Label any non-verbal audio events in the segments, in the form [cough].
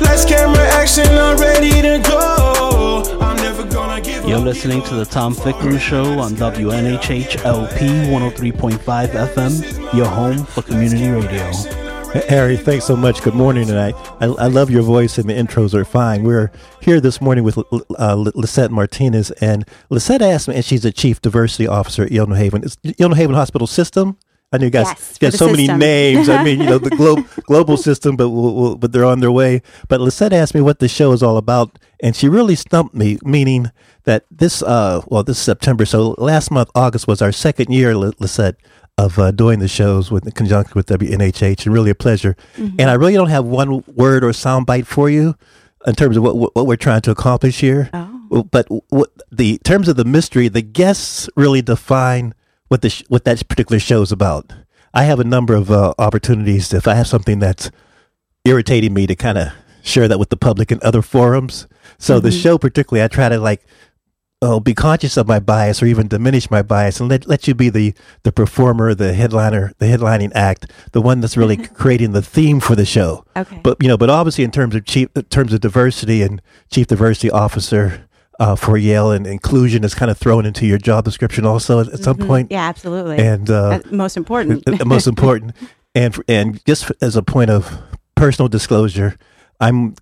Let's camera action, I'm ready to go. I'm never gonna give You're listening to the Tom Ficklin Show on WNHH LP 103.5 FM, your home for community radio. Harry, thanks so much. Good morning tonight. I, I love your voice and the intros are fine. We're here this morning with uh, Lisette Martinez, and Lisette asked me, and she's the Chief Diversity Officer at Yale New Haven. It's Yale Haven Hospital System. I know you guys Yes, got so many names. I mean, you know, the glo- [laughs] global system, but we'll, we'll, but they're on their way. But Lisette asked me what the show is all about, and she really stumped me, meaning that this, uh, well, this is September. So last month, August, was our second year, Li- Lisette, of uh, doing the shows with in conjunction with WNHH, and really a pleasure. Mm-hmm. And I really don't have one word or soundbite for you in terms of what what, what we're trying to accomplish here. Oh. But what the terms of the mystery, the guests really define what the sh- what that particular show is about. I have a number of uh, opportunities if I have something that's irritating me to kind of share that with the public in other forums. So the show, particularly, I try to like oh, be conscious of my bias or even diminish my bias and let, let you be the, the performer, the headliner, the headlining act, the one that's really creating the theme for the show. Okay. But, you know, but obviously in terms of chief, in terms of diversity and chief diversity officer, uh, for Yale and inclusion is kind of thrown into your job description also at, at some point. yeah, absolutely. And, uh, most important. the most [laughs] important. And and just as a point of personal disclosure, I'm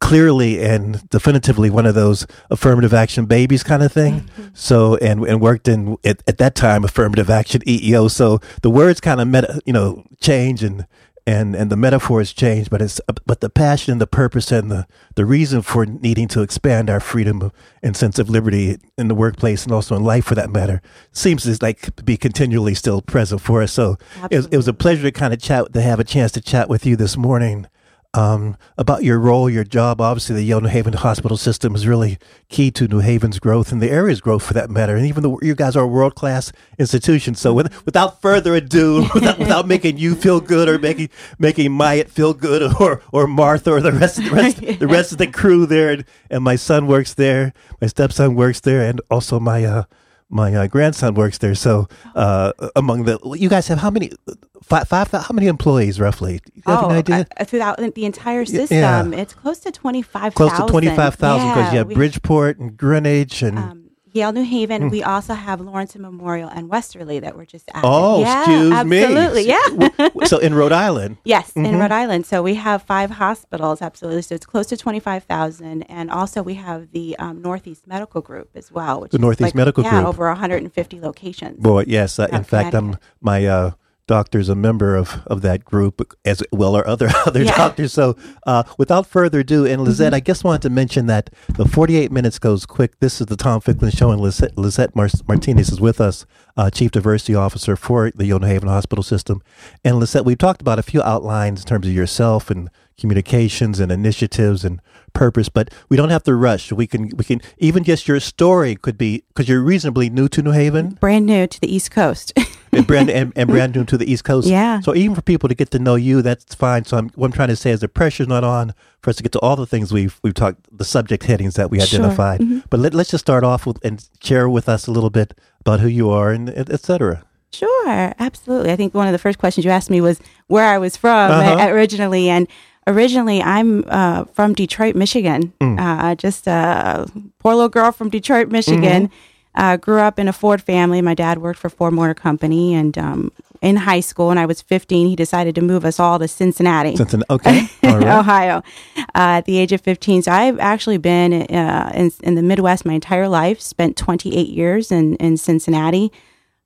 clearly and definitively one of those affirmative action babies kind of thing. So and and worked in at, at that time affirmative action EEO. So the words kind of met you know, change and. And, and the metaphors change, but it's but the passion and the purpose and the, the reason for needing to expand our freedom and sense of liberty in the workplace and also in life for that matter seems to like be continually still present for us. So it was, it was a pleasure to kind of chat, to have a chance to chat with you this morning um, about your role, your job. Obviously, the Yale New Haven hospital system is really key to New Haven's growth and the area's growth for that matter. And even though you guys are a world class institution, so with, without further ado, [laughs] without, without making you feel good or making making Myatt feel good [laughs] or or Martha or the rest the rest [laughs] the rest of the crew there, and, and my son works there, my stepson works there, and also my. Uh, my uh, grandson works there. So, uh, among the, you guys have how many, five, five, how many employees roughly? Do you have oh, an idea? uh, throughout the entire yeah. system, it's close to twenty five Close thousand. to 25,000 because you have we- Bridgeport and Greenwich and, um, Yale New Haven. Hmm. We also have Lawrence Memorial and Westerly that were just added. oh, yeah, excuse me. absolutely, yeah. so in Rhode Island. [laughs] Yes, Mm-hmm. in Rhode Island. So we have five hospitals, absolutely. So it's close to 25,000. And also we have the um, Northeast Medical Group as well. Which The is Northeast like- Medical yeah, Group. over 150 locations. Boy, yes. Uh, in fact, I'm my uh, doctor's a member of, of that group as well are other [laughs] other Yeah. doctors. So, uh, without further ado, and Lisette, Mm-hmm. I just wanted to mention that the 48 minutes goes quick. This is the Tom Ficklin Show, and Lisette, Lisette Mar- Martinez is with us, uh, Chief Diversity Officer for the New Haven Hospital System. And Lisette, we've talked about a few outlines in terms of yourself and communications and initiatives and purpose, but we don't have to rush. We can we can even just your story could be because you're reasonably new to New Haven Brand new to the East Coast. [laughs] and [laughs] brand and, and brand new to the East Coast. Yeah. So even for people to get to know you, that's fine. So I'm, what I'm trying to say is the pressure's not on for us to get to all the things we've we've talked, the subject headings that we Sure. identified. But let, let's just start off with and share with us a little bit about who you are and et et cetera. Sure, absolutely. I think one of the first questions you asked me was where I was from Uh-huh. uh, originally, and originally I'm uh, from Detroit, Michigan. Mm. Uh, just a poor little girl from Detroit, Michigan. Mm-hmm. Uh, grew up in a Ford family. My dad worked for Ford Motor Company, and um, in high school, when I was 15, he decided to move us all to Cincinnati. An, okay, [laughs] right. Ohio, uh, at the age of 15. So I've actually been uh, in, in the Midwest my entire life. Spent 28 years in in Cincinnati.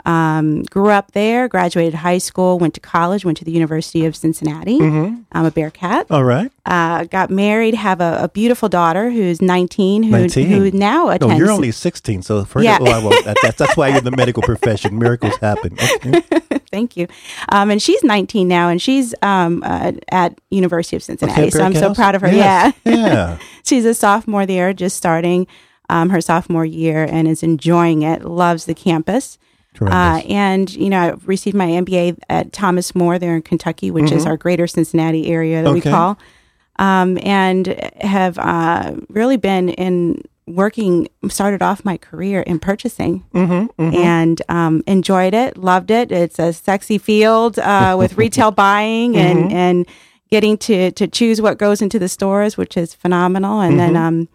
Um, grew up there, graduated high school, went to college, went to the University of Cincinnati. Mm-hmm. I'm a Bearcat. All right. Uh, got married, have a, a beautiful daughter who's 19, who, 19. who now No, attends. you're only 16, so forget. Yeah. I won't. That, that's, that's why you're in the medical profession. Miracles happen. [laughs] Okay. Thank you. Um, and she's 19 now, and she's um, uh, at University of Cincinnati. Okay, so I'm so proud of her. Yes. Yeah. Yeah. [laughs] she's a sophomore there, just starting um, her sophomore year, and is enjoying it. Loves the campus. Uh, and you know, I received my MBA at Thomas More there in Kentucky, which is our greater Cincinnati area that we Mm-hmm. Call, um, and have uh, really been in working. Started off my career in purchasing, Mm-hmm, and um, enjoyed it, loved it. It's a sexy field uh, with retail [laughs] buying and Mm-hmm. and getting to to choose what goes into the stores, which is phenomenal. And then Mm-hmm. um,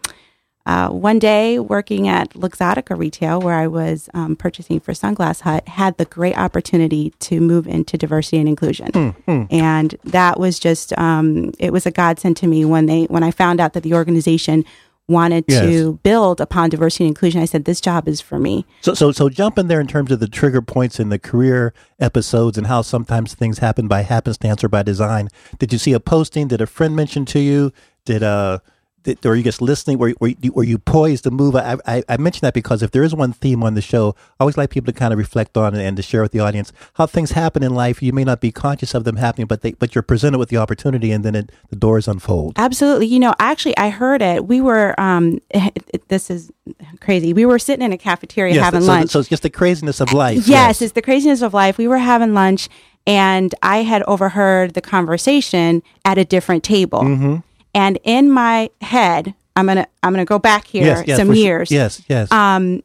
uh, one day working at Luxottica Retail, where I was um, purchasing for Sunglass Hut, had the great opportunity to move into diversity and inclusion, Hmm, and that was just um, it was a godsend to me when they when I found out that the organization wanted Yes. to build upon diversity and inclusion. I said, "This job is for me." So, so, so jump in there in terms of the trigger points in the career episodes and how sometimes things happen by happenstance or by design. Did you see a posting? Did a friend mention to you? Did uh, did, or you just listening? Were, were, you, were you poised to move? I, I, I mention that because if there is one theme on the show, I always like people to kind of reflect on and to share with the audience how things happen in life. You may not be conscious of them happening, but they, but you're presented with the opportunity, and then it, the doors unfold. Absolutely. You know, actually, I heard it. We were, um, [laughs] this is crazy. We were sitting in a cafeteria having so, lunch. so it's just the craziness of life. yes, it's the craziness of life. We were having lunch, and I had overheard the conversation at a different table. Mm-hmm. And in my head, I'm gonna I'm gonna go back here yes, yes, some for sure. years. Yes, yes. Um,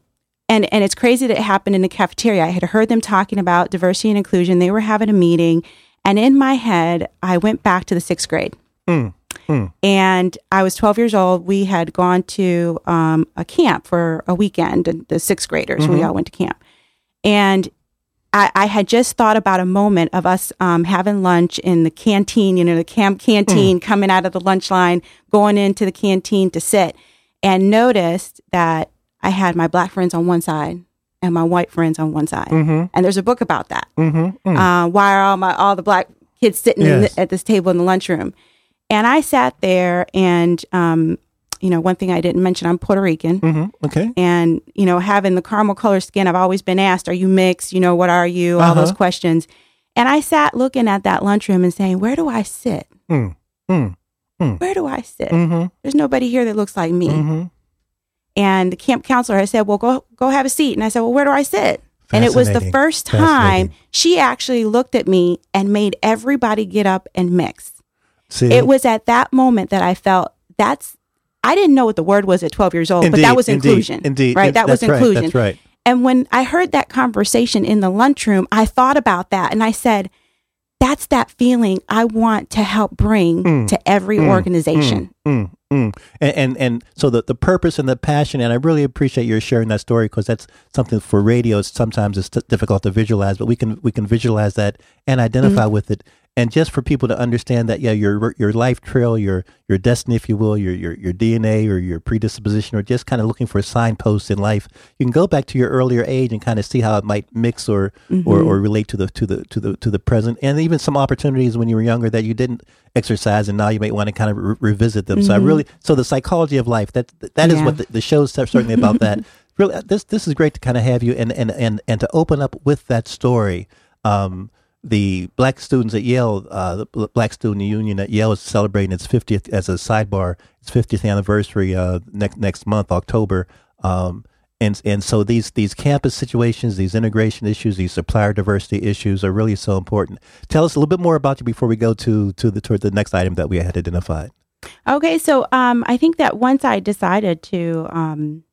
and and it's crazy that it happened in the cafeteria. I had heard them talking about diversity and inclusion. They were having a meeting, and in my head, I went back to the sixth grade. And I was 12 years old. We had gone to um, a camp for a weekend, and the sixth graders, we all went to camp. And I, I had just thought about a moment of us um, having lunch in the canteen, you know, the camp canteen, coming out of the lunch line, going into the canteen to sit, and noticed that I had my black friends on one side and my white friends on one side. And there's a book about that. Uh, why are all my all the black kids sitting in Yes. the, at this table in the lunchroom? And I sat there, and um, you know, one thing I didn't mention, I'm Puerto Rican. Hmm Okay. and you know having the caramel color skin i've always been asked are you mixed? You know what are you? All those Uh-huh. questions. And i sat looking at that lunchroom and saying where do i sit? Mm, mm, where do i sit? Mm-hmm, there's nobody here that looks like me. Mm-hmm. and the camp counselor had said well go go have a seat. And i said well where do i sit? And it was the first time she actually looked at me and made everybody get up and mix. See, it was at that moment that i felt that's i didn't know what the word was at 12 years old but that was indeed, inclusion Indeed, right that was that's right, inclusion That's right. And when I heard that conversation in the lunchroom, I thought about that and I said, that's that feeling I want to help bring to every organization. Mm, mm. And, and and so the the purpose and the passion, and I really appreciate your sharing that story because that's something for radio. Sometimes it's t- difficult to visualize, but we can we can visualize that and identify Mm-hmm. with it. And just for people to understand that, yeah, your your life trail, your your destiny, if you will, your your your DNA or your predisposition, or just kind of looking for signposts in life, you can go back to your earlier age and kind of see how it might mix or Mm-hmm. or, or relate to the to the to the to the present, and even some opportunities when you were younger that you didn't exercise, and now you might want to kind of re- revisit them. So I really, so the psychology of life that that is Yeah. what the, the show's certainly about. that [laughs] really, this this is great to kind of have you and and and and to open up with that story. Um, the black students at Yale, uh, the Black Student Union at Yale is celebrating its 50th as a sidebar, its 50th anniversary uh, next next month, October. Um, and and so these these campus situations, these integration issues, these supplier diversity issues are really so important. Tell us a little bit more about you before we go to to the toward the next item that we had identified. Okay, so um, I think that once I decided to um,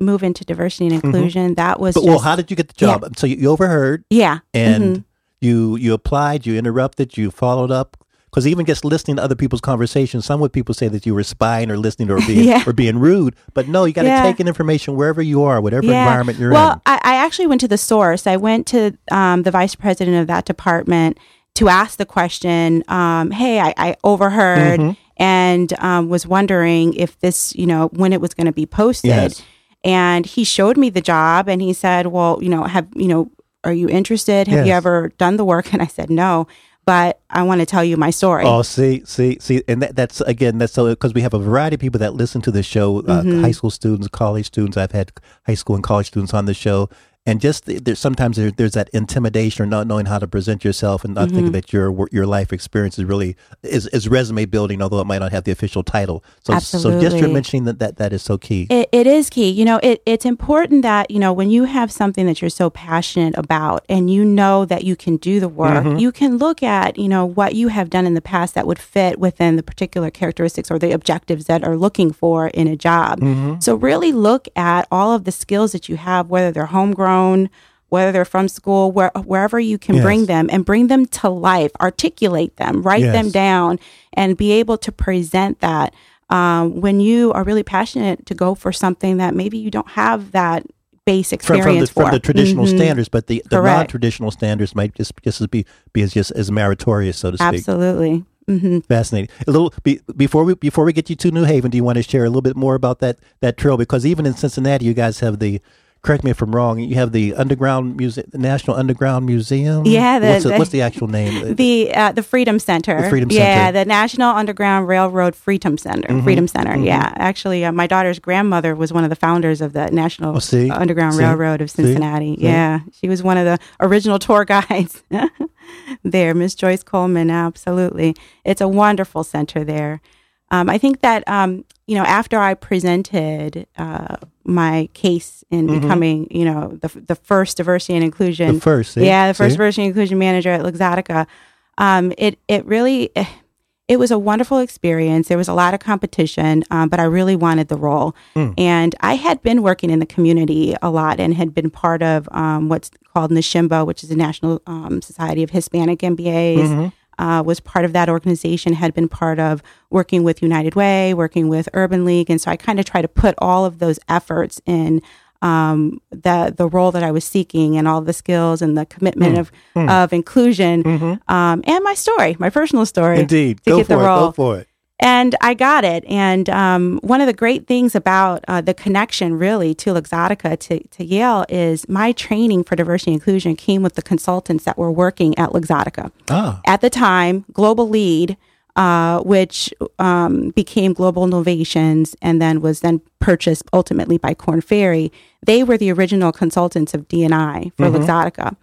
move into diversity and inclusion, that was But just, well, how did you get the job? So you, you overheard yeah, and mhm. You you applied, you interrupted, you followed up. Because even just listening to other people's conversations, some would people say that you were spying or listening or being [laughs] Yeah. or being rude. But no, you got to Yeah. take in information wherever you are, whatever environment you're well, in. I, I actually went to the source. I went to um, the vice president of that department to ask the question. Um, hey, I, I overheard Mm-hmm. and um, was wondering if this, you know, when it was going to be posted. Yes. And he showed me the job, and he said, "Well, you know, have you know." Are you interested? Have you ever done the work?" [laughs] And I said, "No." But I want to tell you my story. Oh, see, see, see, and that, that's again, that's so because we have a variety of people that listen to the show. Uh, Mm-hmm. High school students, college students. I've had high school and college students on the show, and just there's sometimes there, there's that intimidation or not knowing how to present yourself and not Mm-hmm. thinking that your your life experience is really is, is resume building, although it might not have the official title. So, so just Absolutely. mentioning that that that is so key. It, it is key. You know, it, it's important that, you know, when you have something that you're so passionate about and you know that you can do the work, Mm-hmm. you can look at, you know, what you have done in the past that would fit within the particular characteristics or the objectives that are looking for in a job. Mm-hmm. So really look at all of the skills that you have, whether they're homegrown, whether they're from school, where, wherever you can Yes. bring them and bring them to life, articulate them, write them down, and be able to present that um, when you are really passionate to go for something that maybe you don't have that base from, from the experience from for. the traditional Mhm. standards, but the, the non traditional standards might just just as be be as just as meritorious, so to speak. Absolutely. hmm Fascinating. A little be, before we before we get you to New Haven, do you want to share a little bit more about that that trail? Because even in Cincinnati, you guys have the. Correct me if I'm wrong. You have the underground museum, the National Underground Museum. Yeah, the- what's, the, the- what's the actual name? [laughs] The uh, the Freedom Center. The Freedom Yeah, the National Underground Railroad Freedom Center. Mm-hmm. Freedom Center. Yeah, actually, uh, my daughter's grandmother was one of the founders of the National Oh? Underground See? Railroad of Cincinnati. See? Yeah, she was one of the original tour [laughs] guides [laughs] there. Miss Joyce Coleman. Absolutely, it's a wonderful center there. Um, I think that um, you know after I presented uh, my case in becoming you know the the first diversity and inclusion Mm-hmm. The first, see? yeah the first See? diversity and inclusion manager at Luxottica um, it it really it was a wonderful experience there was a lot of competition um, but I really wanted the role Hmm. and I had been working in the community a lot and had been part of um, what's called NSHMBA which is the National um, Society of Hispanic MBAs Mm-hmm. Uh, was part of that organization, had been part of working with United Way, working with Urban League, and so I kind of try to put all of those efforts in um, the the role that I was seeking, and all the skills and the commitment of of inclusion, um, and my story, my personal story, Indeed. to Go get for the it. role Go for it. And I got it. And um, one of the great things about uh, the connection, really, to Luxottica to, to Yale is my training for diversity and inclusion came with the consultants that were working at Luxottica. Ah. At the time, Global Lead, uh, which um, became Global Innovations and then was then purchased ultimately by Korn Ferry, they were the original consultants of D&I for Luxottica.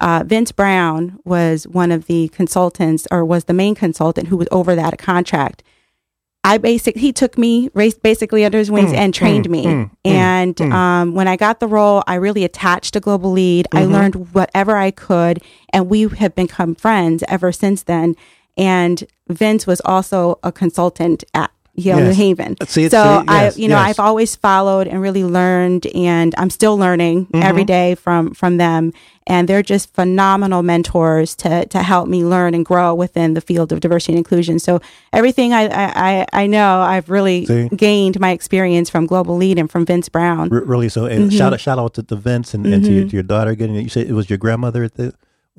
Uh, Vince Brown was one of the consultants, or was the main consultant who was over that contract. I basic he took me raced basically under his wings mm, and mm, trained me. Mm, and um, when I got the role, I really attached to Global Lead. I mm-hmm. learned whatever I could, and we have become friends ever since then. And Vince was also a consultant at Yale New Haven. See, so see, I, yes, you know, yes. I've always followed and really learned, and I'm still learning Mm-hmm. every day from from them. And they're just phenomenal mentors to to help me learn and grow within the field of diversity and inclusion. So everything I I, I- know, I've really See? gained my experience from Global Lead and from Vince Brown. R- really so. Mm-hmm. shout out, shout out to the Vince and, and to, your, to your daughter. Getting it. you said it was your grandmother at the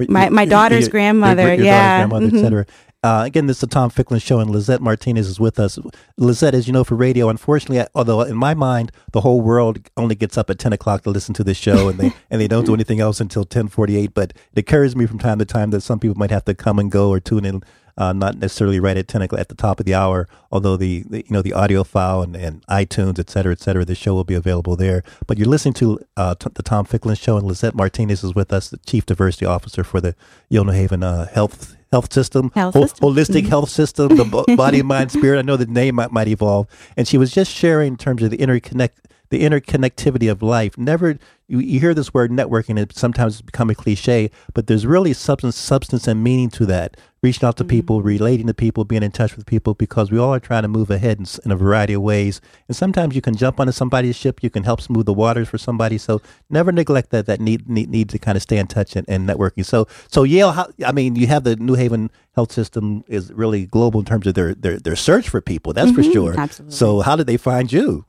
My- my daughter's grandmother, yeah. daughter's grandmother, et cetera. Uh, again, this is the Tom Ficklin Show, and Lisette Martinez is with us. Lisette, as you know, for radio, unfortunately, although in my mind the whole world only gets up at ten o'clock to listen to this show, and they and they don't do anything else until ten forty eight. But it occurs to me from time to time that some people might have to come and go or tune in uh, not necessarily right at 10 o'clock at the top of the hour, although the, the you know the audio file and, and iTunes, et cetera, et cetera, the show will be available there. But you're listening to uh, t- the Tom Ficklin Show, and Lisette Martinez is with us, the Chief Diversity Officer for the New Haven uh, Health Health System, Health system. holistic mm-hmm. health system, the bo- [laughs] body, mind, spirit. I know the name might, might evolve, and she was just sharing in terms of the interconnect the interconnectivity of life. Never you, you hear this word networking, it sometimes it's become a cliche, but there's really substance, substance and meaning to that. Reaching out to mm-hmm. people, relating to people, being in touch with people, because we all are trying to move ahead in, in a variety of ways. And sometimes you can jump onto somebody's ship, you can help smooth the waters for somebody. So never neglect that that need need, need to kind of stay in touch and, and networking. So so Yale, how, I mean, you have the New Haven health system is really global in terms of their their, their search for people. That's for mm-hmm. sure. absolutely. So how did they find you?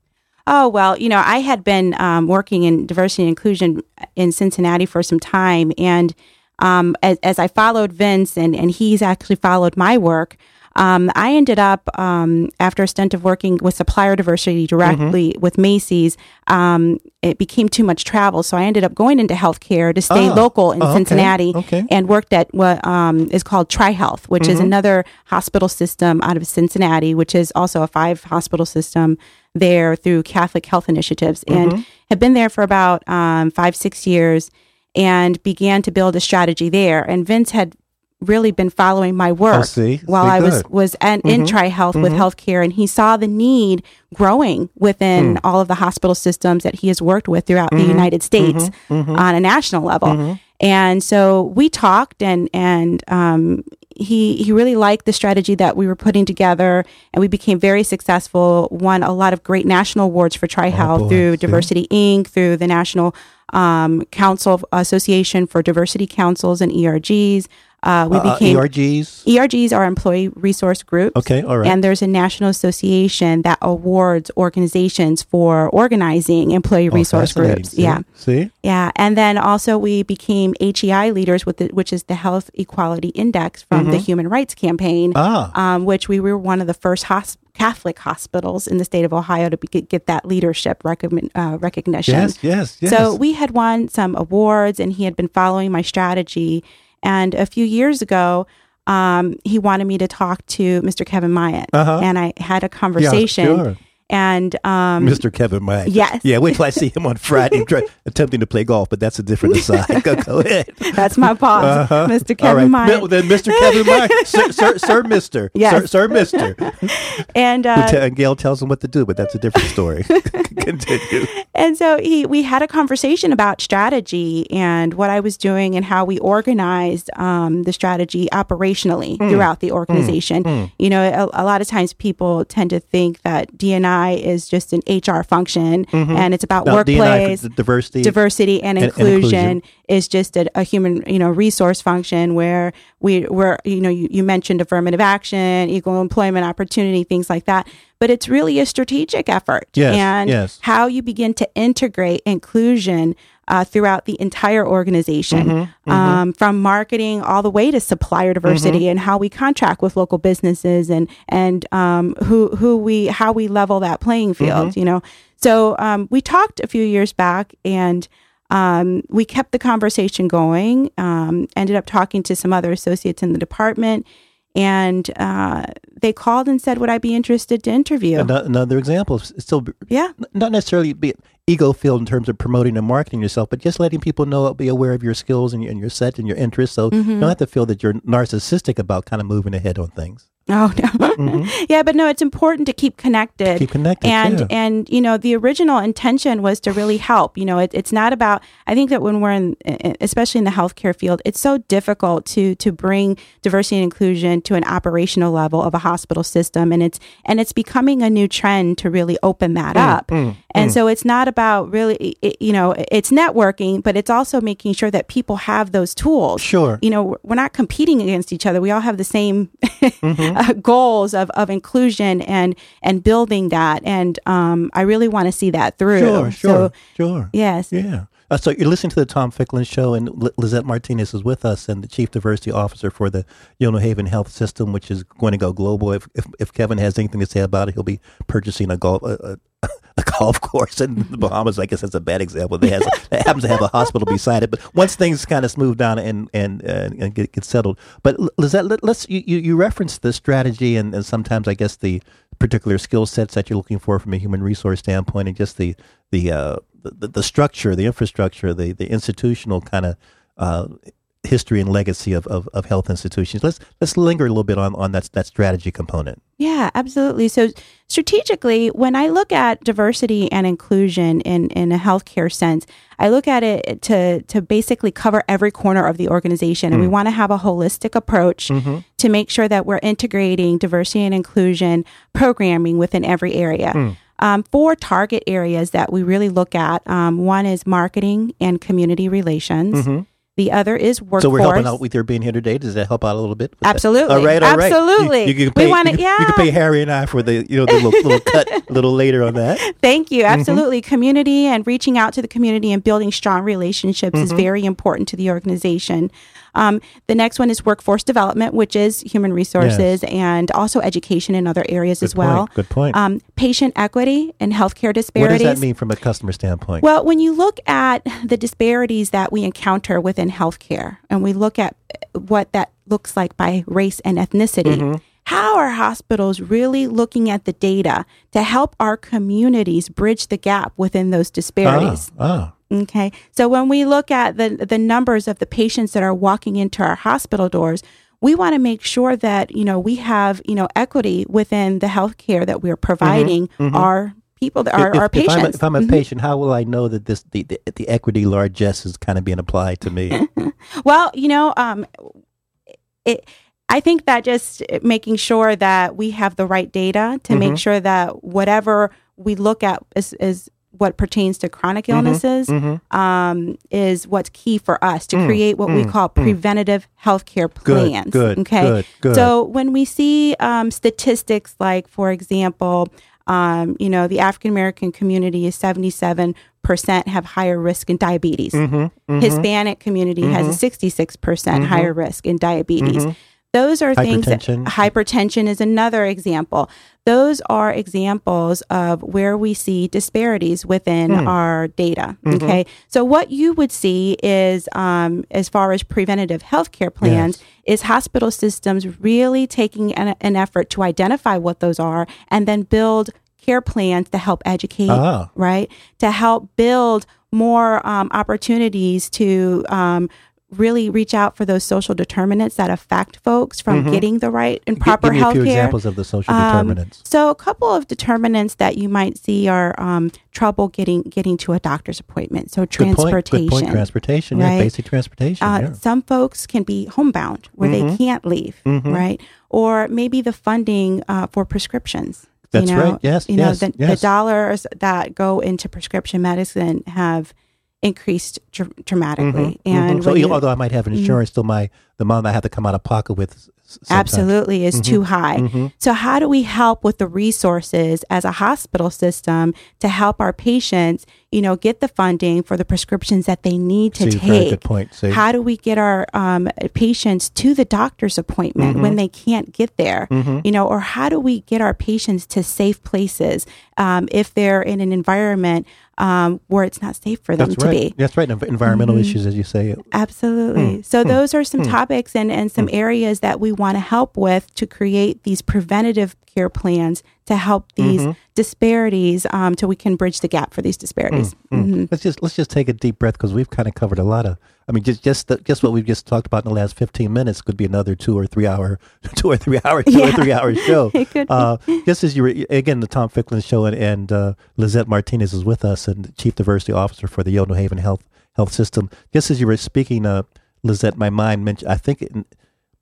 Oh, well, you know, I had been um, working in diversity and inclusion in Cincinnati for some time. And um, as, as I followed Vince and, and he's actually followed my work, Um, I ended up um, after a stint of working with supplier diversity directly Mm-hmm. with Macy's. Um, it became too much travel, so I ended up going into healthcare to stay Ah, local in oh, okay, Cincinnati okay. and worked at what um, is called TriHealth, which Mm-hmm. is another hospital system out of Cincinnati, which is also a five hospital system there through Catholic Health Initiatives, Mm-hmm. and have been there for about um, five six years, and began to build a strategy there. And Vince had really been following my work Oh, see? while See, I was good. Mm-hmm. was an, in TriHealth with healthcare, and he saw the need growing within Hmm. all of the hospital systems that he has worked with throughout Mm-hmm. the United States on a national level. And so we talked, and and um, he he really liked the strategy that we were putting together, and we became very successful. Won a lot of great national awards for TriHealth Oh, through See? Diversity Inc., through the National um, Council Association for Diversity Councils and ERGs. Uh, we Uh, became ERGs. ERGs are employee resource groups. Okay, all right. And there's a national association that awards organizations for organizing employee Oh, resource groups. See? Yeah. See? Yeah. And then also we became HEI leaders with the, which is the Health Equality Index from the Human Rights Campaign, Mm-hmm. Ah. um, which we were one of the first hos- Catholic hospitals in the state of Ohio to be, get that leadership recogni- uh, recognition. Yes, yes, yes. So we had won some awards, and he had been following my strategy. And a few years ago, um, he wanted me to talk to Mr. Kevin Myatt, Uh-huh. and I had a conversation. sure. And um, Mr. Kevin Mike. Yes. Yeah, wait till I see him on Friday try, [laughs] attempting to play golf, but that's a different [laughs] aside. go, go ahead. that's my boss, Mr. Uh-huh. All Kevin right. Myatt. Then Mr. Kevin Mike. [laughs] Sir, sir, sir, Mr. Yes. Sir, sir, Mr. and uh, and Gail tells him what to do, but that's a different story. Continue. and so he we had a conversation about strategy and what I was doing and how we organized um, the strategy operationally Hmm. throughout the organization. You know, a, a lot of times people tend to think that D&I is just an HR function mm-hmm. and it's about D&I workplace diversity. diversity and, and- and inclusion, inclusion. is just a, a human you know resource function where we where you know you, you mentioned affirmative action equal employment opportunity things like that but it's really a strategic effort Yes, and yes. how you begin to integrate inclusion uh, throughout the entire organization, Mm-hmm, Um, from marketing all the way to supplier diversity Mm-hmm. and how we contract with local businesses and and um, who who we how we level that playing field. Mm-hmm. You know, so um, we talked a few years back and. Um, we kept the conversation going. Um, ended up talking to some other associates in the department, and uh, they called and said, "Would I be interested to interview?" Ano- Another example. Still, yeah, not necessarily be ego filled in terms of promoting and marketing yourself, but just letting people know, be aware of your skills and your, and your set and your interests. So Mm-hmm. you don't have to feel that you're narcissistic about kind of moving ahead on things. Oh no. [laughs] yeah, but no, it's important to keep connected. Mm-hmm. Keep connected, And yeah. and you know, the original intention was to really help. You know, it, it's not about. I think that when we're in, especially in the healthcare field, it's so difficult to to bring diversity and inclusion to an operational level of a hospital system, and it's and it's becoming a new trend to really open that Mm, up. and so it's not about really, it, you know, it's networking, but it's also making sure that people have those tools. Sure. You know, we're not competing against each other. We all have the same Mm-hmm. [laughs] uh, goals of, of inclusion and and building that. And um, I really want to see that through. Sure, sure, So, sure. yes. Yeah. Uh, so you're listening to the Tom Ficklin Show, and L- Lisette Martinez is with us, and the Chief Diversity Officer for the Yale New Haven Health System, which is going to go global. If, if if Kevin has anything to say about it, he'll be purchasing a golf a, a, [laughs] a golf course in the Bahamas. I guess that's a bad example. That has that happens to have a hospital beside it. But once things kind of smooth down and and uh, and get, get settled, but Lisette, let, let's you you, you referenced the strategy and, and sometimes I guess the particular skill sets that you're looking for from a human resource standpoint, and just the the uh, the, the structure, the infrastructure, the the institutional kind of uh, history and legacy of, of, of health institutions. Let's let's linger a little bit on, on that that strategy component. Yeah, absolutely. So strategically, when I look at diversity and inclusion in, in a healthcare sense, I look at it to to basically cover every corner of the organization. And we mm. want to have a holistic approach mm-hmm. to make sure that we're integrating diversity and inclusion programming within every area. Mm. Um, four target areas that we really look at. Um, one is marketing and community relations. The other is workforce. So we're helping out with your being here today. Does that help out a little bit? with that? Absolutely. All right. All right. Absolutely. You, can We pay, wanna- you, can- you can pay Harry and I for the you know the little, little [laughs] cut a little later on that. Thank you. Absolutely. Community and reaching out to the community and building strong relationships is very important to the organization. Um, the next one is workforce development, which is human resources and also education in other areas Good as well. point. Good point. Um, patient equity and healthcare disparities. what does that mean from a customer standpoint? Well, when you look at the disparities that we encounter within healthcare and we look at what that looks like by race and ethnicity, Mm-hmm. how are hospitals really looking at the data to help our communities bridge the gap within those disparities? ah, ah. Okay. So when we look at the the numbers of the patients that are walking into our hospital doors, we want to make sure that, you know, we have, you know, equity within the healthcare that we're providing our people that are Mm-hmm. if, our if I'm, a- patients. if I'm a patient, how will I know that this the, the, the equity largesse is kind of being applied to me? [laughs] Well, you know, um, it. I think that just making sure that we have the right data to Mm-hmm. make sure that whatever we look at is, is what pertains to chronic Mm-hmm. illnesses um, is what's key for us to create what we call preventative healthcare Mm, Good, plans. good, okay. good, good. So when we see um, statistics like, for example, um, you know, the African American community is 77% have higher risk in diabetes. Mm-hmm, Hispanic community has a 66% higher risk in diabetes. Those are things that Mm-hmm. Hypertension is another example. Those are examples of where we see disparities within Hmm. our data. Mm-hmm. Okay. So what you would see is, um, as far as preventative healthcare plans, is hospital systems really taking an, an effort to identify what those are and then build care plans to help educate, Ah. right? To help build more um, opportunities to um, really reach out for those social determinants that affect folks from getting the right and proper Mm-hmm. Give me a health few care. examples of the social Um, determinants. So, a couple of determinants that you might see are um, trouble getting getting to a doctor's appointment. So, Good transportation. point. Good point. Transportation. Yeah, right? basic transportation. Uh, yeah. Some folks can be homebound where Mm-hmm. they can't leave, right? Or maybe the funding uh, for prescriptions. That's you know, right. Yes, You know, yes, the, yes. the dollars that go into prescription medicine have increased dr- dramatically. And Mhm. So you- although I might have insurance, still my the amount I have to come out of pocket with. sometimes. absolutely is too Mm-hmm. high. So, how do we help with the resources as a hospital system to help our patients, you know, get the funding for the prescriptions that they need to See, take? good point. See. How do we get our um, patients to the doctor's appointment Mm-hmm. when they can't get there? You know, or how do we get our patients to safe places um, if they're in an environment um, where it's not safe for them That's to right. be? That's right. Env- Environmental mm-hmm. issues, as you say. Absolutely. Hmm. So hmm. those are some hmm. topics and, and some areas that we want to help with to create these preventative care plans to help these disparities um, so we can bridge the gap for these disparities. Mhm. Let's just let's just take a deep breath because we've kind of covered a lot of. I mean, just just the, just what we've just talked about in the last fifteen minutes could be another two or three hour, [laughs] two or three hour, two or three hour show. [laughs] It could be. uh, just as you were again, the Tom Ficklin show, and, and uh, Lisette Martinez is with us, and Chief Diversity Officer for the Yale New Haven Health Health System. Just as you were speaking, uh, Lisette, my mind mentioned. I think. In,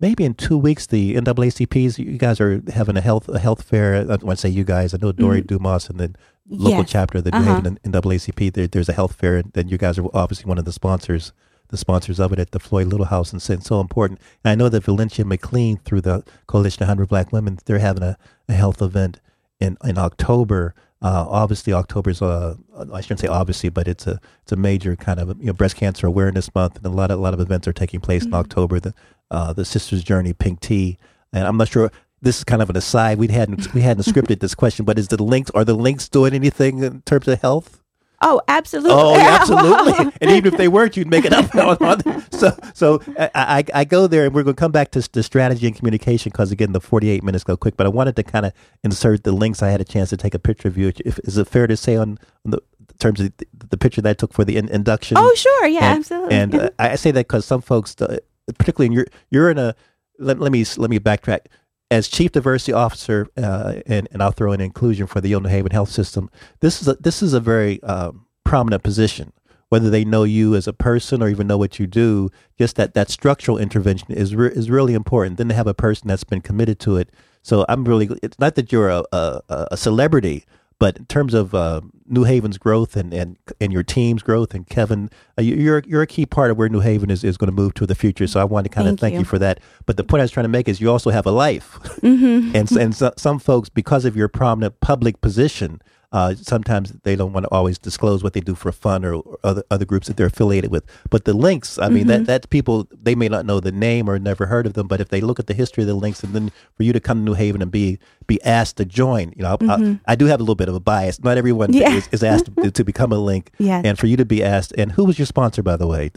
Maybe in two weeks, the NAACP's, you guys are having a health a health fair. I want to say you guys. I know Dori Dumas and the local Mm-hmm. Yes. chapter of the Uh-huh. Haven NAACP. There, there's a health fair, and then you guys are obviously one of the sponsors, the sponsors of it at the Floyd Little House, and so, so important. And I know that Valencia McLean, through the Coalition of 100 Black Women, they're having a, a health event in in October. Uh, obviously, October's uh, I shouldn't say obviously, but it's a it's a major kind of you know breast cancer awareness month, and a lot of a lot of events are taking place in October. The uh, the Sisters Journey Pink Tea, and I'm not sure. This is kind of an aside. We hadn't we hadn't [laughs] scripted this question, but is the links are the links doing anything in terms of health? Oh, absolutely. Oh, yeah, [laughs] absolutely. and even if they weren't, you'd make it up. [laughs] [laughs] so, so I, I, I go there, and we're going to come back to, to strategy and communication because again, the forty-eight minutes go quick. But I wanted to kind of insert the links. I had a chance to take a picture of you. If, is it fair to say on, on the terms of the, the picture that I took for the in, induction? Oh, sure. Yeah, and, absolutely. And uh, I I say that because some folks, uh, particularly in your, you're in a. Let, let me let me backtrack. As chief diversity officer, uh, and and I'll throw in inclusion for the New Haven Health System. This is a this is a very um, prominent position. Whether they know you as a person or even know what you do, just that that structural intervention is re- is really important. Then to have a person that's been committed to it. So I'm really. It's not that you're a a, a celebrity, but in terms of uh, New Haven's growth and, and and your team's growth and Kevin, uh, you- you're you're a key part of where New Haven is, is going to move to the future. So I want to kind of Thank thank you. you. for that. But the point I was trying to make is you also have a life, Mm-hmm. [laughs] and and so, some folks because of your prominent public position. Uh, sometimes they don't want to always disclose what they do for fun or, or other other groups that they're affiliated with. But the links, I mean, that that people they may not know the name or never heard of them, but if they look at the history of the links, and then for you to come to New Haven and be be asked to join, you know, I, I, do have a little bit of a bias. Not everyone Yeah. is, is asked to, to become a link, [laughs] Yes. and for you to be asked. And who was your sponsor, by the way?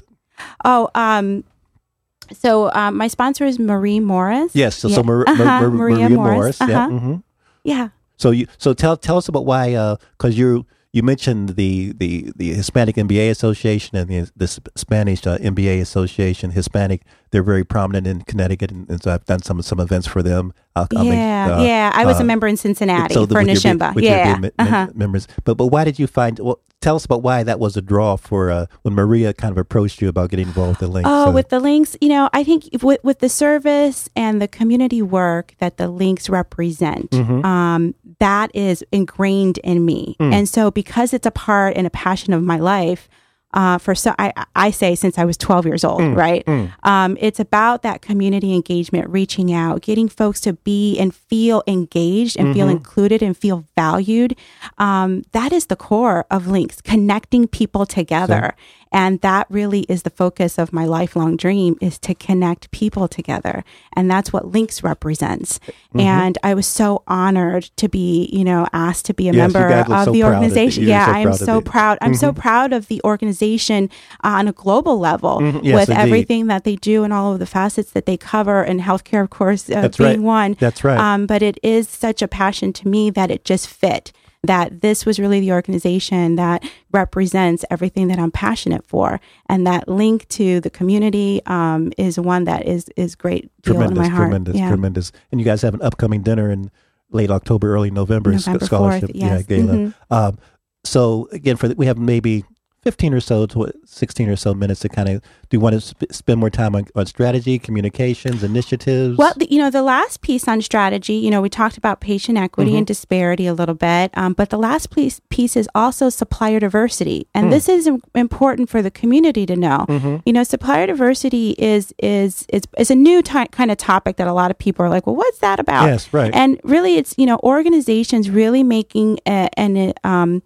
Oh, um, so um, my sponsor is Marie Morris. Yes, so, Yeah. so Mar- Uh-huh, Mar- Mar- Maria Maria, Morris, Morris. Yeah. uh-huh. hmm Yeah. So you so tell tell us about why because you you mentioned the, the the Hispanic MBA Association and the the Spanish uh, Association. Hispanic, they're very prominent in Connecticut, and, and so I've done some some events for them. I'll, I'll make, yeah, uh, yeah. I was uh, a member in Cincinnati so the- for NSHMBA. your yeah. big me- me- uh-huh. members. But but why did you find? Well, tell us about why that was a draw for uh, when Maria kind of approached you about getting involved with the links. Oh, uh, with the links, you know, I think with with the service and the community work that the links represent, Mm-hmm. um, that is ingrained in me, Mm. and so because it's a part and a passion of my life. Uh, for so I, I say since I was 12 years old, Mm. right? Um, it's about that community engagement, reaching out, getting folks to be and feel engaged and Mm-hmm. feel included and feel valued. Um, that is the core of links, connecting people together. And that really is the focus of my lifelong dream is to connect people together. And that's what Links represents. Mm-hmm. And I was so honored to be, you know, asked to be a Yes, member of so the proud of organization. Yeah, so I am proud of so. Mm-hmm. proud. I'm so proud of the organization on a global level Mhm. Yes, with indeed. everything that they do and all of the facets that they cover and healthcare, of course, uh, being right. one. That's right. Um, but it is such a passion to me that it just fit. That this was really the organization that represents everything that I'm passionate for, and that link to the community um, is one that is is great tremendous, my heart. tremendous, yeah. tremendous. And you guys have an upcoming dinner in late October, early November, November 4th, scholarship, yes. yeah, gala. Mhm. Um, so again, for the, we have maybe fifteen or so to sixteen or so minutes to kind of. Do you want to sp- spend more time on, on strategy, communications, initiatives? Well, the, you know, the last piece on strategy, you know, we talked about patient equity Mm-hmm. and disparity a little bit, um, but the last piece, piece is also supplier diversity, and this is im- important for the community to know. Mm-hmm. You know, supplier diversity is is is is a new kind of topic that a lot of people are like, well, what's that about? Yes, right. And really, it's you know, organizations really making a, an um,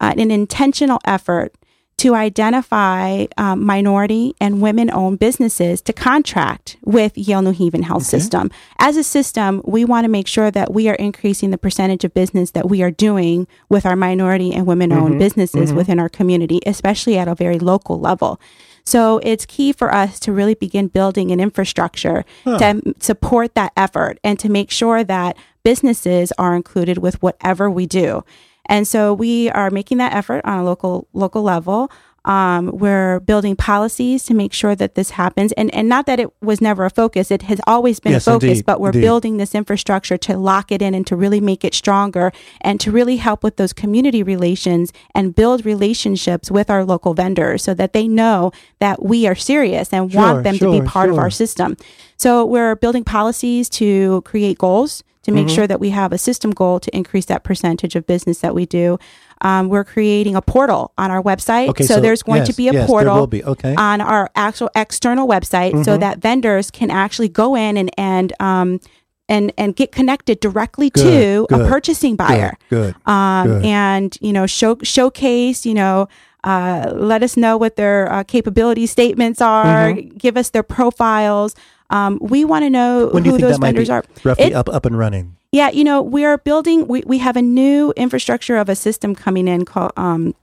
uh, an intentional effort to identify um, minority and women owned businesses to contract with Yale New Haven Health System. As a system, we want to make sure that we are increasing the percentage of business that we are doing with our minority and women owned businesses within our community, especially at a very local level. So it's key for us to really begin building an infrastructure to support that effort and to make sure that businesses are included with whatever we do. And so we are making that effort on a local local level. Um, we're building policies to make sure that this happens, and and not that it was never a focus; it has always been Yes, a focus. indeed, but we're indeed. building this infrastructure to lock it in and to really make it stronger, and to really help with those community relations and build relationships with our local vendors, so that they know that we are serious and Sure, want them to be sure, part of our system. So we're building policies to create goals to Mm-hmm. make sure that we have a system goal to increase that percentage of business that we do. Um, we're creating a portal on our website. Okay, so, so there's going to be a yes, portal be. Okay. Mm-hmm. on our actual external website so that vendors can actually go in and and um, and and get connected directly to Good, a purchasing buyer Good. um, Good. and you know show, showcase you know uh, let us know what their uh, capability statements are give us their profiles um, we want to know Mm-hmm. When who think those vendors are roughly It- up up and running? yeah you know we are building we, we have a new infrastructure of a system coming in called um,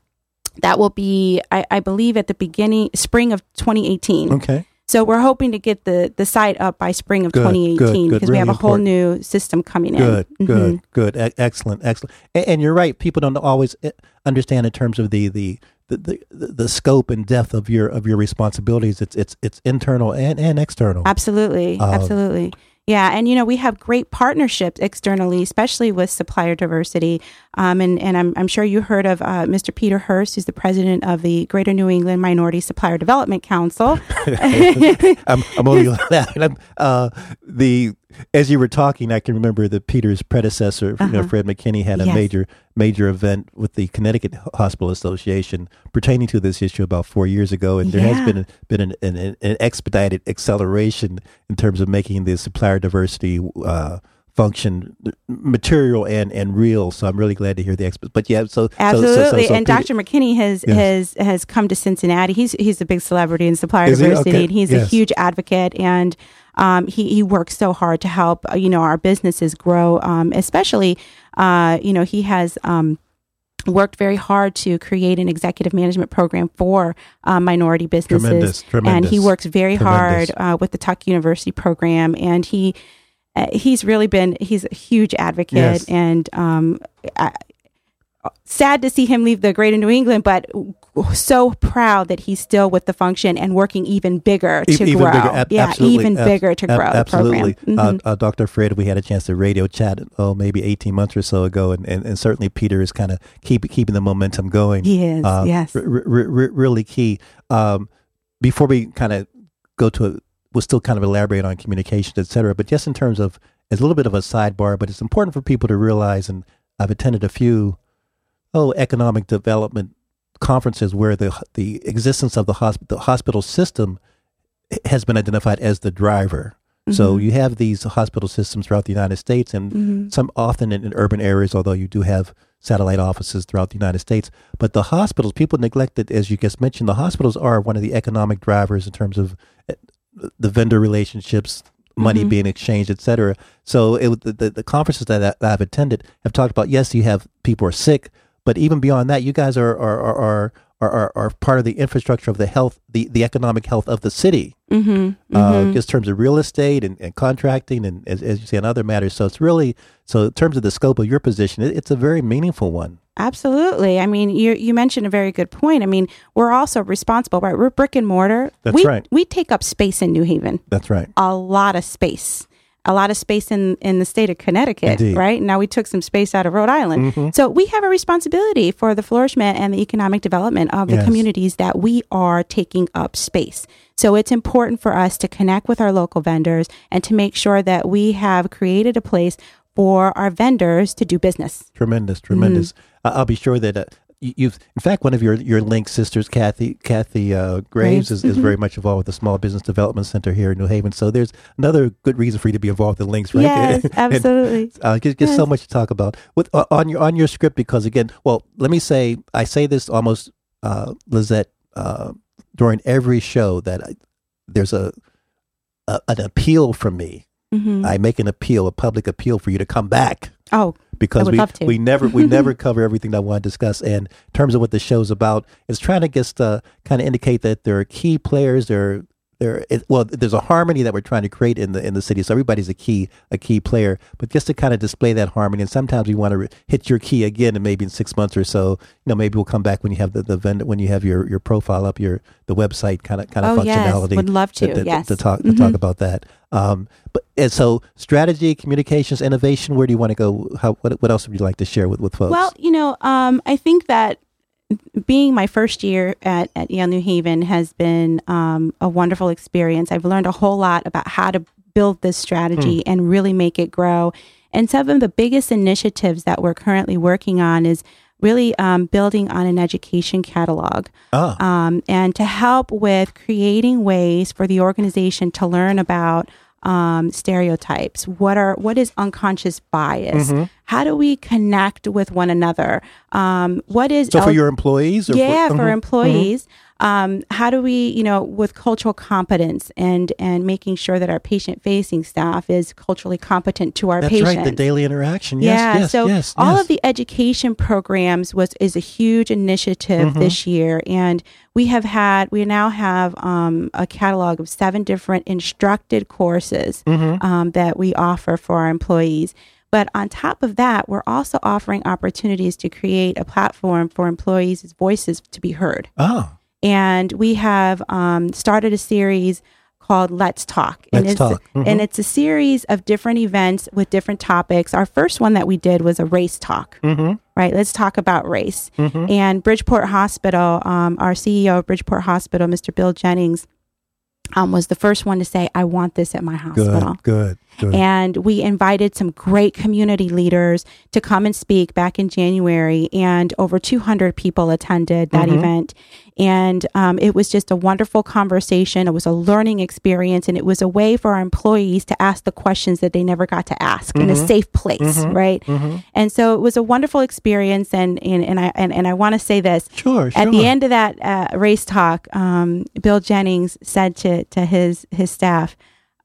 that will be I, I believe at the beginning spring of 2018 Okay. so we're hoping to get the the site up by spring of Good, 2018 good, good. because we have Really a whole new system coming Good, in good, Mhm. good, E- excellent, excellent. And, and you're right. People don't always eh, understand in terms of the the, the, the the scope and depth of your of your responsibilities. It's it's it's internal and, and external. Absolutely. Um, absolutely. Yeah. And, you know, we have great partnerships externally, especially with supplier diversity. Um, and, and I'm, I'm sure you heard of uh, Mr. Peter Hurst, who's the president of the Greater New England Minority Supplier Development Council. [laughs] I'm, I'm only [laughs] laughing. Uh, the as you were talking, I can remember that Peter's predecessor, you know, Fred McKinney, had a Uh-huh. Yes. major major event with the Connecticut Hospital Association pertaining to this issue about four years ago, and there Yeah. has been been an, an, an expedited acceleration in terms of making the supplier diversity. Uh, function, material and and real. So I'm really glad to hear the experts. But yeah, so absolutely. So, so, so, and Dr. McKinney has yes. has has come to Cincinnati. He's he's a big celebrity in supplier Is diversity, he? Okay. and he's yes. a huge advocate and. Um, he, he works so hard to help uh, you know our businesses grow um, especially uh, you know he has um, worked very hard to create an executive management program for uh, minority businesses tremendous, tremendous, and he works very tremendous. hard uh, with the tuck university program and he uh, he's really been he's a huge advocate Yes. and um, I, sad to see him leave the greater new england but so proud that he's still with the function and working even bigger to even grow bigger, ab- yeah even ab- bigger to ab- grow absolutely. the program Uh, uh, Dr. Fred, we had a chance to radio chat, oh, maybe 18 months or so ago, and, and, and certainly Peter is kind of keep, keeping the momentum going. he is Uh, yes r- r- r- really key. Um, before we kind of go to, a, we'll still kind of elaborate on communications, et cetera, but just in terms of, it's a little bit of a sidebar, but it's important for people to realize, and I've attended a few, oh, economic development conferences where the the existence of the, hosp- the hospital system has been identified as the driver. So Mhm. you have these hospital systems throughout the United States, and Mhm. some often in, in urban areas, although you do have satellite offices throughout the United States. But the hospitals, people neglect it, as you just mentioned, the hospitals are one of the economic drivers in terms of the vendor relationships, money Mhm. being exchanged, etc. So it, the, the, the conferences that, I- that I've attended have talked about, yes, you have people are sick, but even beyond that, you guys are, are, are, are are, are, part of the infrastructure of the health, the, the economic health of the city, Mhm. uh, Mhm. just in terms of real estate and, and contracting and as, as you say, and other matters. So it's really, so in terms of the scope of your position, it, it's a very meaningful one. Absolutely. I mean, you you mentioned a very good point. I mean, we're also responsible, right? We're brick and mortar. That's we, right. We take up space in New Haven, That's right. a lot of space, a lot of space in in the state of Connecticut, Indeed. right? Now we took some space out of Rhode Island, Mhm. so we have a responsibility for the flourishment and the economic development of the Yes. communities that we are taking up space. So it's important for us to connect with our local vendors and to make sure that we have created a place for our vendors to do business. Tremendous, tremendous. Mm-hmm. I'll be sure that uh, you've, in fact, one of your your link sisters, Kathy Kathy uh, Graves, is, is very much involved with the Small Business Development Center here in New Haven. So there's another good reason for you to be involved in links, right? Yes, [laughs] And, absolutely. uh, just, just so much to talk about with uh, on your on your script because again, well, let me say I say this almost uh, Lisette uh, during every show that I, there's a, a an appeal from me. Mhm. I make an appeal, a public appeal for you to come back Oh, because we we never we never [laughs] cover everything that I want to discuss. And in terms of what the show's about, it's trying to just uh, kind of indicate that there are key players. There, there. It, well, there's a harmony that we're trying to create in the in the city. So everybody's a key a key player. But just to kind of display that harmony, and sometimes we want to re- hit your key again, and maybe in six months or so, you know, maybe we'll come back when you have the, the vendor when you have your, your profile up, your the website kind of kind of oh yes. would love to. to, to- yes, to talk to Mhm. talk about that. Um, but and so strategy, communications, innovation. Where do you want to go? How what, what else would you like to share with with folks? Well, you know, um, I think that being my first year at, at Yale New Haven has been um, a wonderful experience. I've learned a whole lot about how to build this strategy Hmm. and really make it grow. And some of the biggest initiatives that we're currently working on is really um, building on an education catalog ah, um, and to help with creating ways for the organization to learn about um, stereotypes. What are what is unconscious bias? Mm-hmm. How do we connect with one another? Um, what is so for your employees, or yeah for, for Mhm, employees? Um, how do we, you know, with cultural competence and and making sure that our patient facing staff is culturally competent to our patients. That's patients? right. The daily interaction. Yes, yeah. yes, so yes, all of the education programs was is a huge initiative Mm-hmm. this year, and we have had we now have um, a catalog of seven different instructed courses Mm-hmm. um, that we offer for our employees. But on top of that, we're also offering opportunities to create a platform for employees' voices to be heard. Oh, And we have um, started a series called Let's Talk. and Let's it's, Talk. Mhm. And it's a series of different events with different topics. Our first one that we did was a race talk, mm-hmm. right? Let's talk about race. Mhm. And Bridgeport Hospital, um, our CEO of Bridgeport Hospital, Mr. Bill Jennings, um, was the first one to say, I want this at my hospital. good, good. Good. And we invited some great community leaders to come and speak back in January, and over 200 people attended that Mm-hmm. event. And um, it was just a wonderful conversation. It was a learning experience, and it was a way for our employees to ask the questions that they never got to ask in a Mm-hmm. safe place, right? And so it was a wonderful experience. And and, and I and, and I want to say this: Sure, at the end of that uh, race talk, um, Bill Jennings said to to his his staff,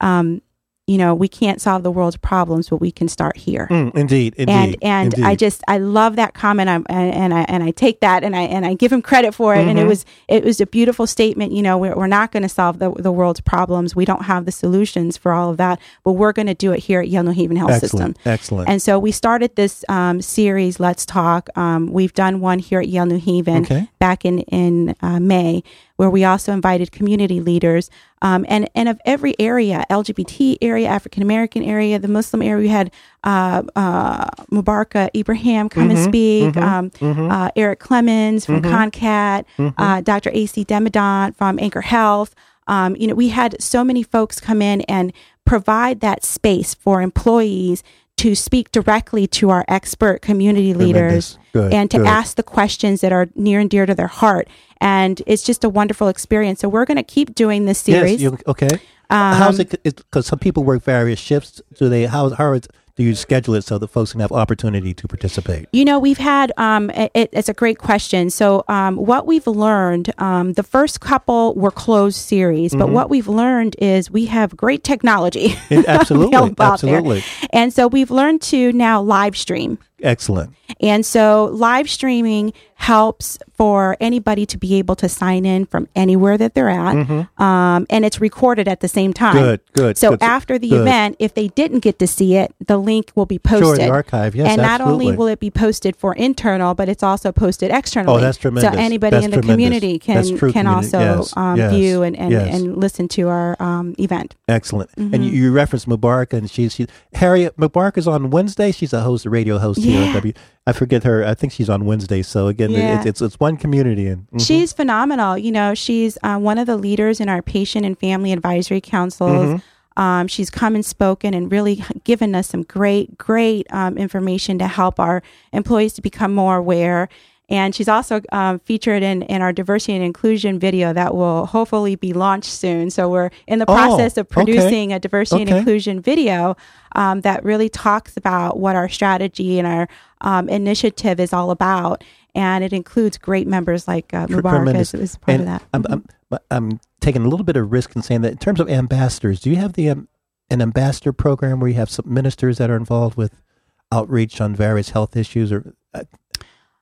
um, you know, we can't solve the world's problems, but we can start here. Mm, indeed, indeed, and and I just I love that comment. I'm, and, and I and I take that and I and I give him credit for it. Mm-hmm. And it was it was a beautiful statement. You know, we're, we're not going to solve the, the world's problems. We don't have the solutions for all of that, but we're going to do it here at Yale New Haven Health excellent, System. excellent. And so we started this um, series, Let's Talk. Um, we've done one here at Yale New Haven Okay. back in in uh, May, where we also invited community leaders um, and and of every area, LGBT area, African American area, the Muslim area. We had uh, uh, Mubarakah Ibrahim come and speak, um, Uh, Erik Clemons from ConnCAT, uh, Dr. AC Demidont from Anchor Health. Um, you know, we had so many folks come in and provide that space for employees to speak directly to our expert community leaders Good, and to good. ask the questions that are near and dear to their heart. And it's just a wonderful experience. So we're going to keep doing this series. Yes, okay. Um, How's it? Because some people work various shifts. Do they? How? How is, do you schedule it so that folks can have opportunity to participate? You know, we've had, um, it, it's a great question. So, um, what we've learned, um, the first couple were closed series, Mm-hmm. but what we've learned is we have great technology. It- [laughs] absolutely, there. absolutely. And so we've learned to now live stream. Excellent. And so live streaming helps for anybody to be able to sign in from anywhere that they're at. Um, and it's recorded at the same time. Mm-hmm. Good, good, So good. after the Good. event, if they didn't get to see it, the link will be posted. Sure, the archive. Yes, and not only will it be posted for internal, but it's also posted externally. Oh, that's tremendous. So anybody That's in the tremendous. community can can community. also Yes, um, yes, view and and, yes. and listen to our um, event. Excellent. And Mm-hmm. you, you referenced Mubarak, and she's she, Harriet Mubarak is on Wednesday. She's a host, a radio host Yeah. I forget her. I think she's on Wednesday. So again, Yeah. it's, it's it's one community, and mhm. She's phenomenal. You know, she's uh, one of the leaders in our patient and family advisory councils. Um, she's come and spoken and really given us some great, great um, information to help our employees to become more aware. And she's also um, featured in, in our diversity and inclusion video that will hopefully be launched soon. So we're in the Oh, process of okay. producing a diversity and inclusion video um, that really talks about what our strategy and our um, initiative is all about. And it includes great members like uh, Mubarak as, as part And of that. I'm, I'm I'm taking a little bit of risk in saying that in terms of ambassadors, do you have the um, an ambassador program where you have some ministers that are involved with outreach on various health issues or? Uh,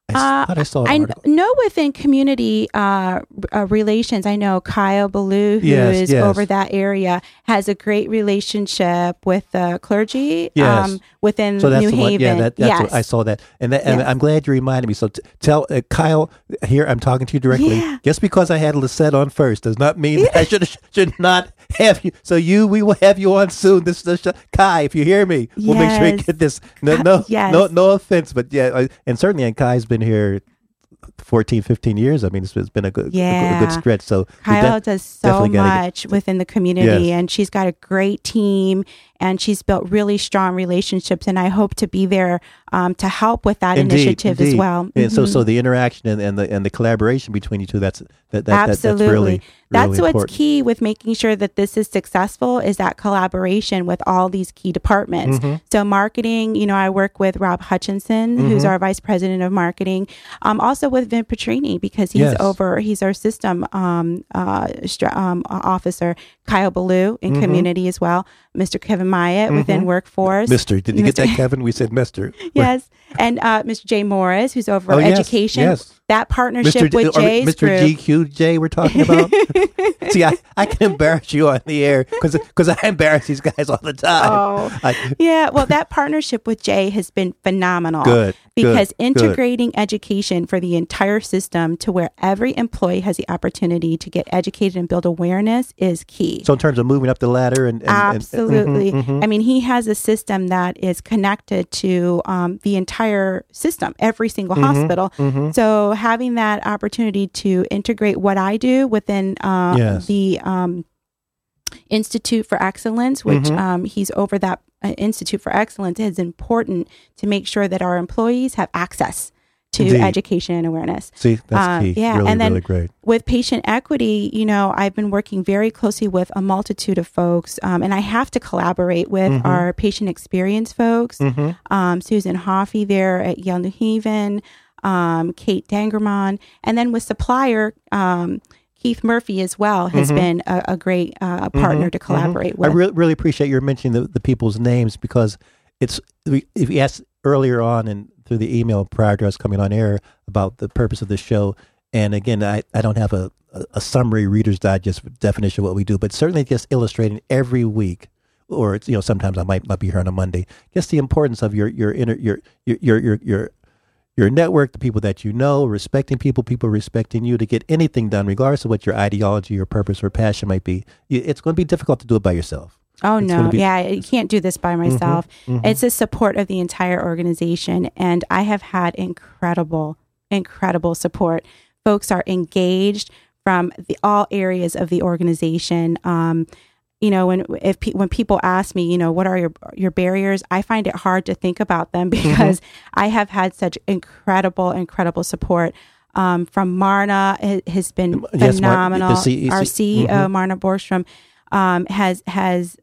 I, Uh, thought I saw I article. know within community uh, uh, relations, I know Kyle Ballou, who is Yes, yes. over that area, has a great relationship with the clergy Yes. um, within So that's New Haven. one. Yeah, that, that's yes. what I saw that, and, that, and Yes. I'm glad you reminded me. So t- tell uh, Kyle here. I'm talking to you directly. Yeah. Just because I had Lisette on first does not mean I [laughs] should should not have you. So you, we will have you on soon. This, this Kai, if you hear me, we'll make sure you get this. No, no, Yes. no, no offense, but yeah, uh, and certainly, and Kai's been here. 14 15 years i mean it's, it's been a good, a a Yeah. good stretch so Kyle does so gotta get- much within the community, Yes. and she's got a great team, and she's built really strong relationships. And I hope to be there um, to help with that Indeed, initiative as indeed. well. And so, so the interaction and, and the and the collaboration between you two that's that, that, that Absolutely. that's really That's really what's important. key with making sure that this is successful is that collaboration with all these key departments. Mm-hmm. So marketing, you know, I work with Rob Hutchinson, who's Mm-hmm. our vice president of marketing. Um, also with Vin Petrini because he's Yes. over, he's our system um, uh, stra- um, officer. Kyle Ballou in Mm-hmm. community as well. Mr. Kevin Myatt within workforce. Mister, did you get that, Kevin? We said Mister. [laughs] Yes, and uh, Mr. Jay Morris, who's over Oh, education. yes. That partnership Mister with Jay's group. GQJ. We're talking about. [laughs] [laughs] See, I, I can embarrass you on the air because I embarrass these guys all the time. Oh. I, Yeah, well, that partnership with Jay has been phenomenal. Good, Because good, good. integrating education for the entire system to where every employee has the opportunity to get educated and build awareness is key. so in terms of moving up the ladder and, and and- Absolutely. Mhm, mhm. I mean, he has a system that is connected to um, the entire system, every single Mm-hmm, hospital. So having that opportunity to integrate what I do within uh, Yes. the um, Institute for Excellence, which mm-hmm. um, he's over that uh, Institute for Excellence, is important to make sure that our employees have access to Indeed. education and awareness. See, that's um, key. Yeah, really, and then really great. with patient equity, you know, I've been working very closely with a multitude of folks, um, and I have to collaborate with mm-hmm. our patient experience folks. Mm-hmm. Um, Susan Hoffey there at Yale New Haven, um, Kate Dangermond, and then with supplier. Keith Murphy as well has mm-hmm. been a, a great uh, partner mm-hmm. to mm-hmm. collaborate with. I re- really appreciate your mentioning the, the people's names because it's if you asked earlier on and through the email prior to us coming on air about the purpose of the show. And again, I, I don't have a, a, a summary Reader's Digest definition of what we do, but certainly just illustrating every week or it's you know sometimes I might might be here on a Monday. Just the importance of your your inner your your your your your, your network, the people that you know, respecting people, people respecting you to get anything done, regardless of what your ideology your purpose or passion might be. It's going to be difficult to do it by yourself. Oh it's no, be- yeah, you can't do this by mm-hmm, myself. Mm-hmm, mm-hmm. It's the support of the entire organization, and I have had incredible, incredible support. Folks are engaged from the, all areas of the organization. Um, you know, when if pe- when people ask me, you know, what are your your barriers, I find it hard to think about them mm-hmm. because mm-hmm. I have had such incredible, incredible support. Um, from Marna it has been yes, phenomenal. Mar- C- Our CEO mm-hmm. Marna Borgstrom um, has has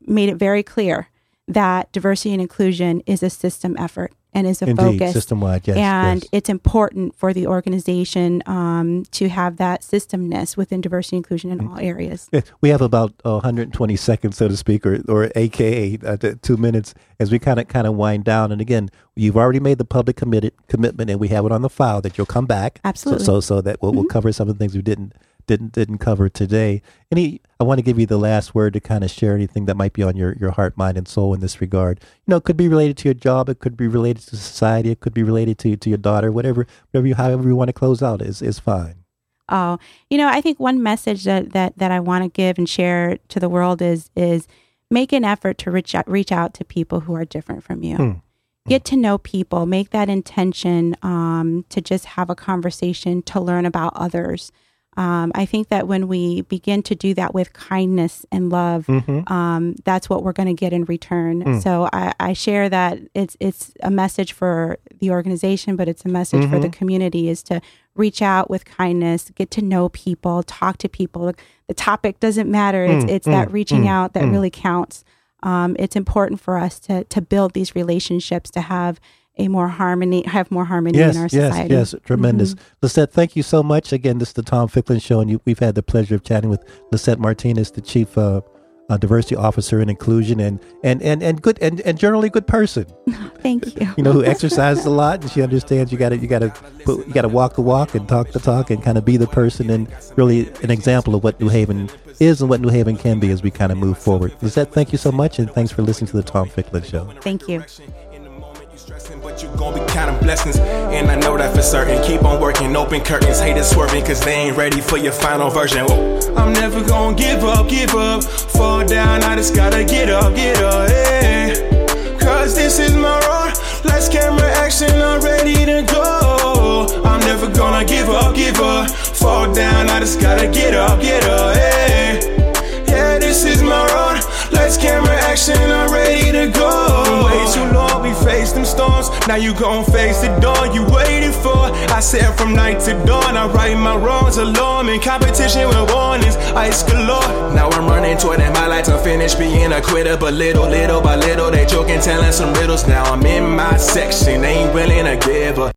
made it very clear that diversity and inclusion is a system effort and is a Indeed, focus system wide. Yes, and yes. it's important for the organization um, to have that systemness within diversity and inclusion in mm. all areas. We have about uh, 120 seconds, so to speak, or, or AKA uh, two minutes, as we kind of kind of wind down. And again, you've already made the public committed commitment, and we have it on the file that you'll come back. Absolutely. So, so, so that we'll, mm-hmm. we'll cover some of the things we didn't didn't didn't cover today. Any, I want to give you the last word to kind of share anything that might be on your your heart, mind, and soul in this regard. You know, it could be related to your job, it could be related to society, it could be related to to your daughter, whatever, whatever you, however you want to close out is is fine. Oh, you know, I think one message that that that I want to give and share to the world is is make an effort to reach out, reach out to people who are different from you. Hmm get to know people, make that intention um, to just have a conversation, to learn about others. Um, I think that when we begin to do that with kindness and love, mm-hmm. um, that's what we're going to get in return. Mm. So I, I, share that it's it's a message for the organization, but it's a message mm-hmm. for the mm-hmm. community is to reach out with kindness, get to know people, talk to people. The topic doesn't matter. It's mm, it's mm, that reaching mm, out that mm. really counts. Um, it's important for us to to build these relationships, to have a more harmony, have more harmony yes, in our yes, society. Yes, tremendous. mm hmm Lisette, thank you so much. Again, this is the Tom Ficklin Show, and you, we've had the pleasure of chatting with Lisette Martinez, the Chief uh, uh, Diversity Officer and Inclusion, and and and and good and, and generally good person. [laughs] thank you. You know, who exercises a lot, and she understands you got to you got to you got to walk the walk and talk the talk, and kind of be the person, and really an example of what New Haven is and what New Haven can be as we kind of move forward. Lisette, thank you so much, and thanks for listening to the Tom Ficklin Show. Thank you but you gon' be counting blessings. And I know that for certain. Keep on working, open curtains, haters swerving, cause they ain't ready for your final version. Whoa. I'm never gonna give up, give up. Fall down, I just gotta get up, get up, yeah. Cause this is my road. Let's camera action, I'm ready to go. I'm never gonna give up, give up. Fall down, I just gotta get up, get up, yeah. Yeah, this is my road. Lights, camera, action, I'm ready to go. Way too long, we faced them storms. Now you gon' face the dawn you waited for. I said from night to dawn, I right my wrongs alone. In competition with warnings, ice galore. Now I'm running toward it, my lights unfinished, being a quitter. But little, little by little, they joking, telling some riddles. Now I'm in my section, ain't willing to give up.